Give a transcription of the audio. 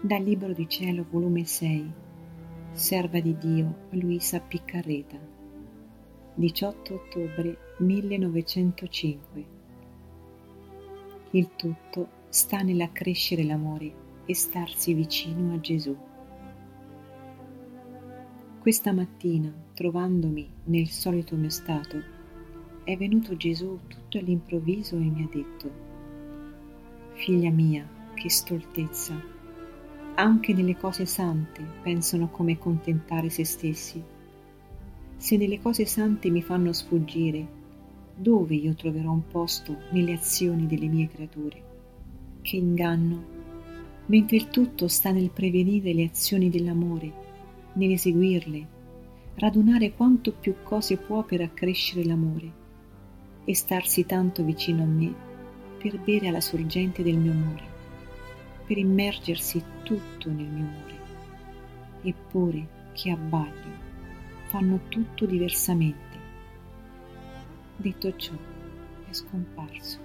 Dal Libro di Cielo, volume 6, Serva di Dio Luisa Piccarreta, 18 ottobre 1905. Il tutto sta nell'accrescere l'amore e starsi vicino a Gesù. Questa mattina, trovandomi nel solito mio stato, è venuto Gesù tutto all'improvviso e mi ha detto, Figlia mia, che stoltezza! Anche nelle cose sante pensano come contentare se stessi. Se nelle cose sante mi fanno sfuggire, dove io troverò un posto nelle azioni delle mie creature? Che inganno! Mentre il tutto sta nel prevenire le azioni dell'amore, nell'eseguirle, radunare quanto più cose può per accrescere l'amore e starsi tanto vicino a me per bere alla sorgente del mio amore per immergersi tutto nel mio amore. Eppure, che abbaglio, fanno tutto diversamente. Detto ciò, è scomparso.